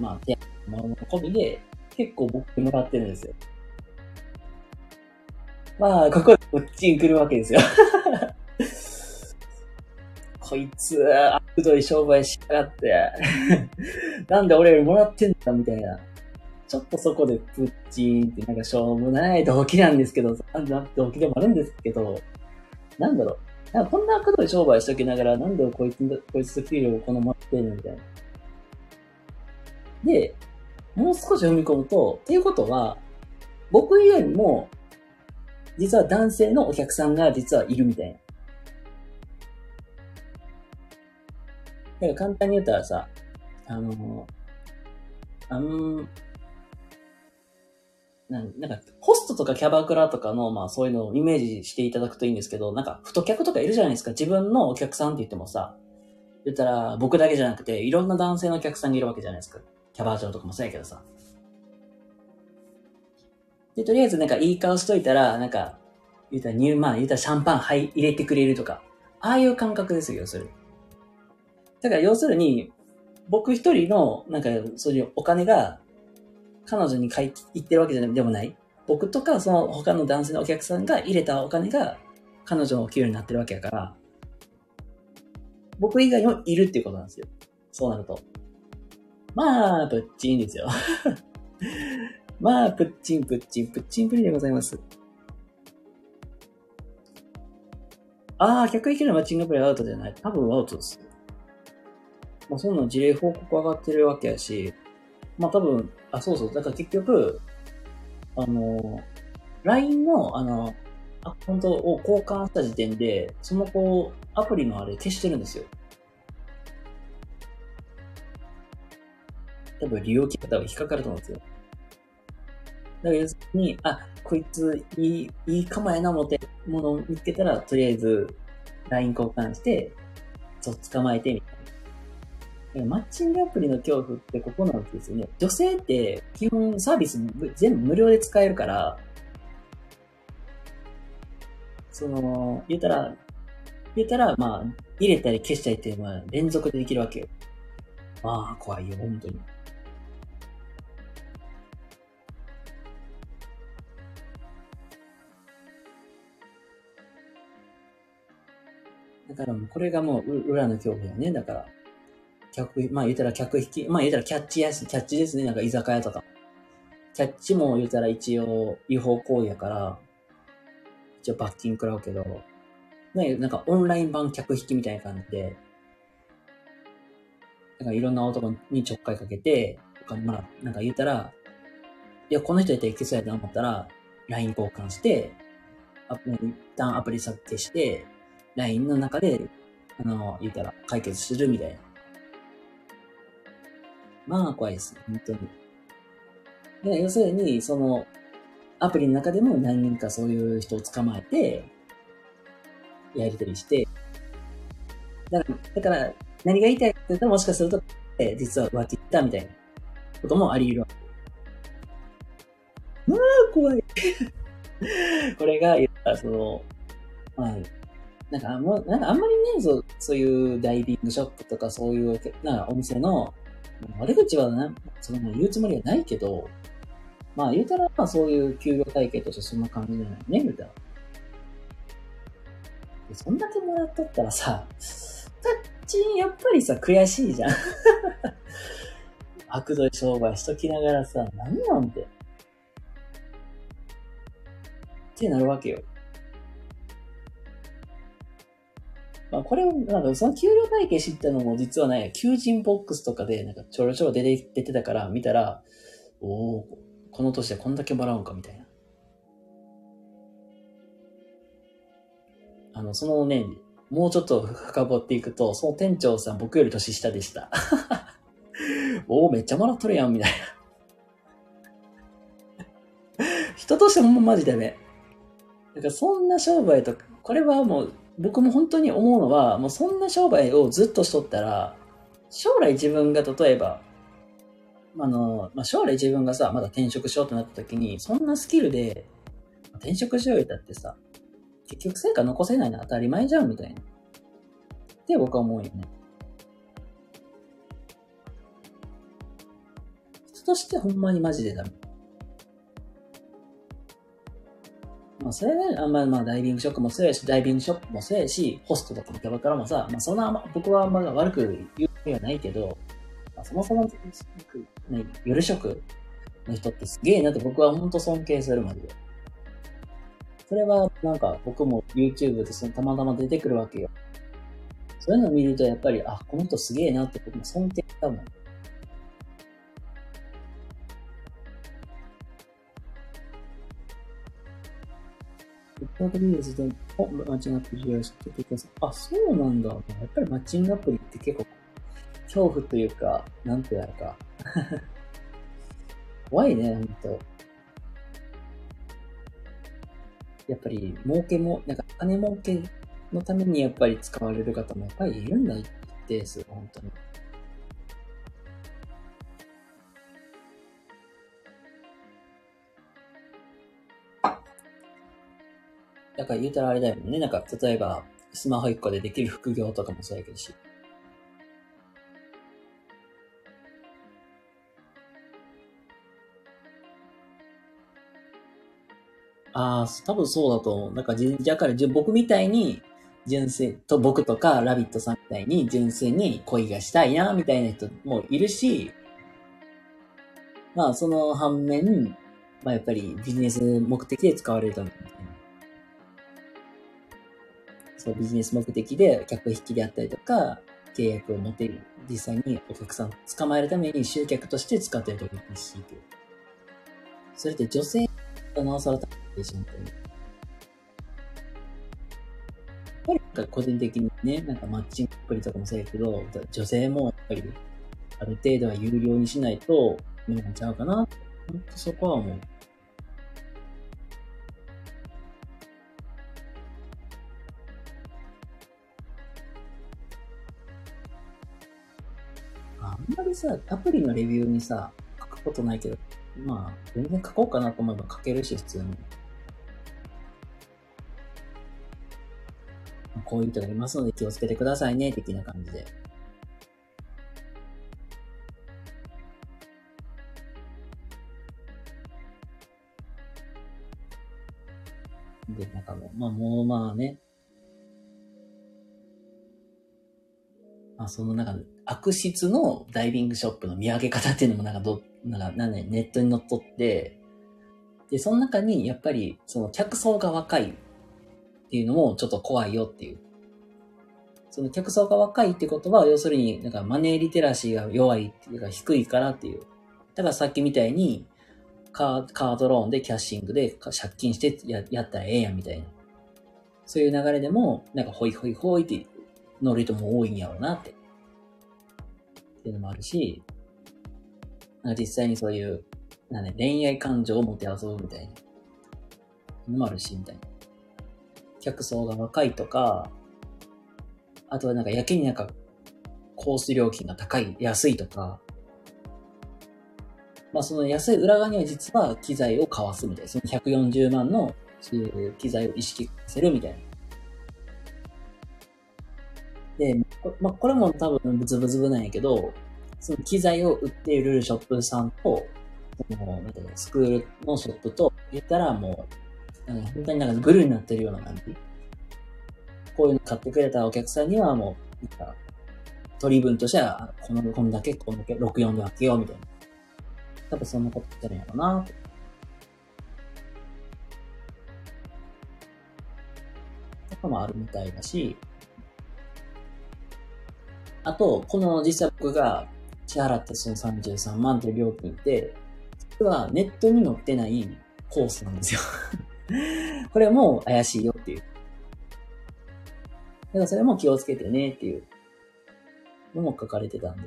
[SPEAKER 1] まあ、手もの込みで、結構僕もらってるんですよ。まあ、ここでこっちに来るわけですよ。こいつ、あくどい商売しやがって。なんで俺よりもらってんだみたいな。ちょっとそこでプッチーンってなんかしょうもない動機なんですけど、なんだ動機でもあるんですけど、なんだろう。なんかこんなことで商売しときながら、なんでこいつ、こいつと給料をこのまってんのみたいな。で、もう少し踏み込むと、っていうことは、僕以外にも、実は男性のお客さんが実はいるみたいな。だか簡単に言ったらさ、あの、あん、なんなんか、ホストとかキャバクラとかの、まあそういうのをイメージしていただくといいんですけど、なんか、太客とかいるじゃないですか。自分のお客さんって言ってもさ、言ったら僕だけじゃなくて、いろんな男性のお客さんがいるわけじゃないですか。キャバ嬢とかもそうやけどさ。で、とりあえずなんかいい顔しといたら、なんか、言ったら、ニューマン、言ったらシャンパン入入れてくれるとか、ああいう感覚ですよ、それ。だから要するに、僕一人の、なんか、そういうお金が彼女に買い、行ってるわけじゃでもない。僕とか、その他の男性のお客さんが入れたお金が彼女のお給料になってるわけやから、僕以外にもいるっていうことなんですよ。そうなると。まあ、プッチンですよ。まあ、プッチン、プッチン、プッチンプリでございます。ああ、客引きのマッチングプレイアウトじゃない。多分アウトです。まあ、そんな事例報告上がってるわけやし、まあ多分、あ、そうそう。だから結局、あの、LINE の、あの、アカウントを交換した時点で、その子、アプリのあれ消してるんですよ。多分利用機方が引っかかると思うんですよ。だから要するに、あ、こいついい、いいかもやな思ってものを見つけたら、とりあえず LINE 交換して、そう、捕まえてみたいな。マッチングアプリの恐怖ってここなんですよね。女性って基本サービス全部無料で使えるから、その、言ったら、言ったら、まあ、入れたり消したりっていうのは連続でできるわけよ。まあ、怖いよ、本当に。だからもうこれがもう裏の恐怖だよね、だから。客、まあ言ったら客引き、まあ言ったらキャッチやし、キャッチですね。なんか居酒屋とか。キャッチも言ったら一応違法行為やから、一応罰金食らうけど、ね、なんかオンライン版客引きみたいな感じで、なんかいろんな男にちょっかいかけて、まあ、なんか言ったら、いや、この人やったらいけそうやと思ったら、LINE 交換して、アプリ、一旦アプリ削定して、LINE の中で、あの、言ったら解決するみたいな。まあ怖いです。本当に。で要するに、その、アプリの中でも何人かそういう人を捕まえて、やりとりして、だから、だから何が言いたいかというと、もしかすると、実は浮気ったみたいなこともあり得るわけ。まあ、怖い。これが、言ったその、まあ、なんかもう、なんかあんまりね、そうそういうダイビングショップとかそういう、なお店の、悪口はな、その言うつもりはないけど、まあ言うたら、まあそういう給料体系としてそんな感じじゃないね、みたいな。そんだけもらっとったらさ、タッチンやっぱりさ、悔しいじゃん。悪どい商売しときながらさ、何なんて。ってなるわけよ。まあ、これを、なんかその給料体系知ったのも実はね、求人ボックスとかで、なんかちょろちょろ出て出てたから見たら、おおこの年でこんだけもらうんかみたいな。あの、そのね、もうちょっと深掘っていくと、その店長さん僕より年下でした。おお、めっちゃもらっとるやん、みたいな。人としてもマジでね。だからそんな商売とか、これはもう、僕も本当に思うのは、もうそんな商売をずっとしとったら、将来自分が例えば、あの、まあ、将来自分がさ、まだ転職しようとなった時に、そんなスキルで、転職しようよだってさ、結局成果残せないのは当たり前じゃん、みたいな。って僕は思うよね。人としてほんまにマジでダメ。まあ、それね、あんまりまあ、ダイビングショップもそうやし、ダイビングショップもそうやし、ホストとかもキャバクラもさ、まあ、そんな、僕はあんまあ悪く言うにはないけど、まあ、そもそも、ね、夜食の人ってすげえなって僕は本当尊敬するまで。それはなんか僕も YouTube でそのたまたま出てくるわけよ。そういうのを見るとやっぱり、あ、この人すげえなって僕も尊敬したもん。ットビジネスでマッチングアプリ利用してください。あ、そうなんだ。やっぱりマッチングアプリって結構恐怖というか、なんてやるか。怖いね、ほんと。やっぱり儲けも、なんか金儲けのためにやっぱり使われる方もやっぱりいるんだ一定数、本当に。だから言うたらあれだよね。なんか、例えば、スマホ1個でできる副業とかもそうやけどし。ああ、多分そうだと思う。なんか、じゃから、僕みたいに、純粋、と僕とか、ラビットさんみたいに、純粋に恋がしたいな、みたいな人もいるし、まあ、その反面、まあ、やっぱりビジネス目的で使われるために、そうビジネス目的で客引きであったりとか、契約を持てる、実際にお客さんを捕まえるために集客として使ってるときにしていけど。それって女性がなおさら高いし、本当に。やっぱりなんか個人的にね、なんかマッチングアプリとかもそうやけど、女性もやっぱりある程度は有料にしないと無理なんちゃうかな。本当そこは思う。さ、アプリのレビューにさ、書くことないけど、まあ、全然書こうかなと思えば書けるし、普通に。こういう人がいますので気をつけてくださいね、的な感じで。で、なんかもう、まあもうまあね、まあ、そのなんか、悪質のダイビングショップの見分け方っていうのもなんかど、なんか、なんね、ネットに載っとって、で、その中にやっぱり、その客層が若いっていうのもちょっと怖いよっていう。その客層が若いってことは、要するになんかマネーリテラシーが弱いっていうか低いからっていう。だからさっきみたいに、カードローンでキャッシングで借金してややったらええやんみたいな。そういう流れでも、なんかホイホイホイって乗る人も多いんやろうなって。っていうのもあるし、なんか実際にそういう、なんね、恋愛感情を持て遊ぶみたいなのもあるし、みたいな。客層が若いとか、あとはなんかやけになんかコース料金が高い、安いとか、まあその安い裏側には実は機材を買わすみたいな。その140万の機材を意識させるみたいな。で、まあ、これも多分ブツブツブなんやけど、その機材を売っているショップさんと、その、なんていうの、スクールのショップと言ったらもう、なんか本当になんかグルになってるような感じ。こういうの買ってくれたお客さんにはもう、なんか、取り分としては、この、こんだけ、こんだけ、64で分けようみたいな。多分そんなこと言ってるんやろうな。とかもあるみたいだし、あと、この実際僕が支払ったその33万という料金って、実はネットに載ってないコースなんですよ これも怪しいよっていう。だからそれも気をつけてねっていうのも書かれてたんで。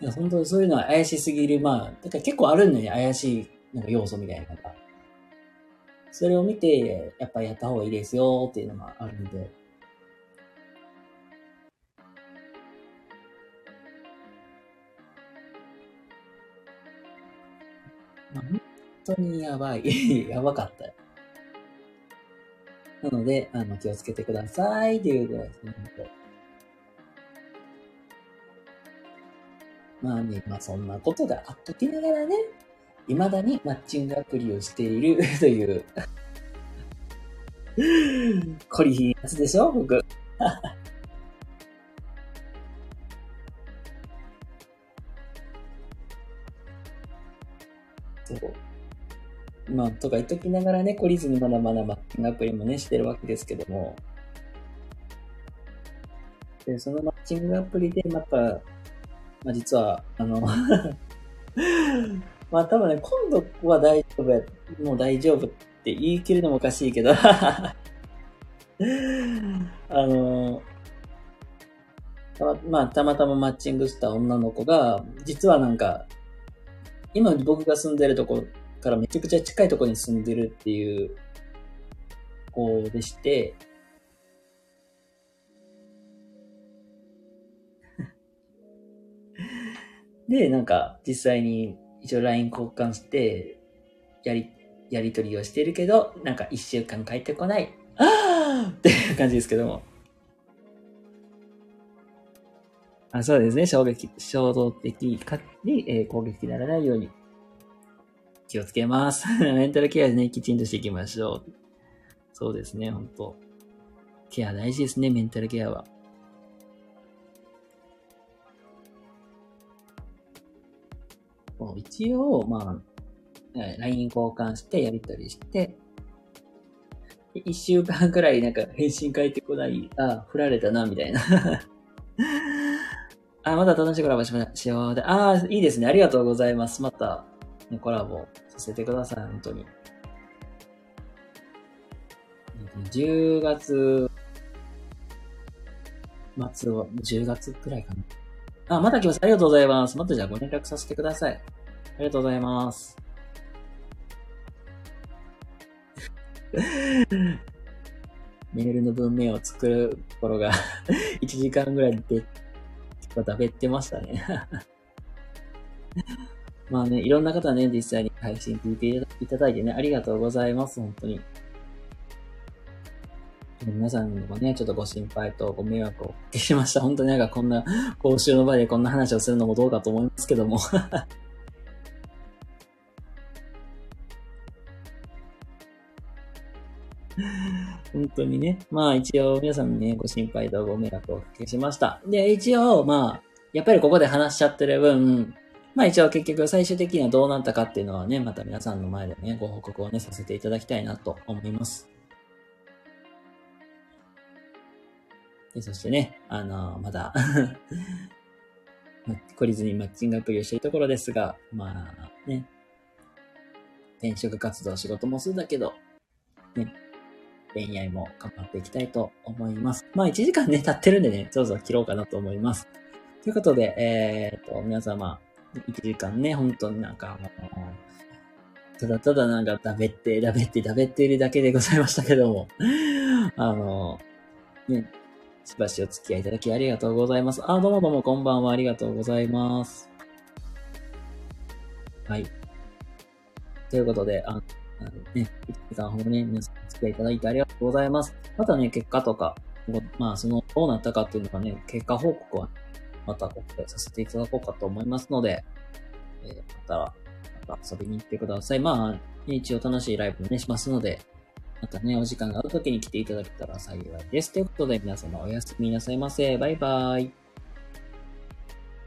[SPEAKER 1] いや、本当にそういうのは怪しすぎる。まあ、だから結構あるんだよね、怪しいなんか要素みたいなのが。それを見て、やっぱやった方がいいですよっていうのがあるんで。本当にやばい。やばかった。なので、あの、気をつけてくださいっていうぐらいですね、本当。まあね、まあそんなことがあっときながらね、未だにマッチングアプリをしている というコリヒーやつでしょ僕。そう。まあ、とか言っときながらね、懲りずにまだまだマッチングアプリもね、してるわけですけども。で、そのマッチングアプリでまた、まあ実は、あのま あ多分ね、今度は大丈夫や、もう大丈夫って言い切るのもおかしいけど。あの、たま、まあたまたまマッチングした女の子が、実はなんか、今僕が住んでるところからめちゃくちゃ近いところに住んでるっていう子でして、で、なんか、実際に一応 LINE 交換して、やり、やりとりをしてるけど、なんか一週間帰ってこない。ああっていう感じですけども。あそうですね。衝撃、衝動的かに、えー、攻撃にならないように気をつけます。メンタルケアでね、きちんとしていきましょう。そうですね、本当ケア大事ですね、メンタルケアは。一応、まあ、LINE 交換してやりとりして、一週間くらいなんか返信返ってこない、あ、振られたな、みたいな あ、また楽しいコラボしましょう。で、あいいですね。ありがとうございます。また、ね、コラボさせてください。本当に。10月末は、10月くらいかな。あ、また来ます。ありがとうございます。またじゃあご連絡させてください。ありがとうございます。メールの文面を作る頃が 1時間ぐらいで、結構食べてましたね まあね、いろんな方ね、実際に配信聞いていただいてね、ありがとうございます、本当に。皆さんにもね、ちょっとご心配とご迷惑をおかけしました。本当になんかこんな、講習の場でこんな話をするのもどうかと思いますけども 本当にね。まあ一応皆さんにね、ご心配とご迷惑をおかけしました。で、一応、まあ、やっぱりここで話しちゃってる分、まあ一応結局最終的にはどうなったかっていうのはね、また皆さんの前でね、ご報告をね、させていただきたいなと思います。で、そしてね、あのー、まだ 懲りずにマッチングアプリをしているところですが、まあね、転職活動、仕事もするんだけど、ね、恋愛も頑張っていきたいと思います。まあ1時間ね、経ってるんでね、そろそろ切ろうかなと思います。ということで、えー、っと、皆様、1時間ね、本当になんかもう、ただただなんか食べて、食べて、食べているだけでございましたけども、あの、ね、しばしお付き合いいただきありがとうございます。あ、どうもどうもこんばんは。ありがとうございます。はい。ということで、あの、あのね、1時間ほどね、皆さんお付き合いいただいてありがとうございます。またね、結果とか、まあ、その、どうなったかっていうのがね、結果報告は、またここでさせていただこうかと思いますので、えー、また、また遊びに行ってください。まあ、一応楽しいライブもね、しますので、またね、お時間がある時に来ていただけたら幸いです。ということで、皆様おやすみなさいませ。バイバイ。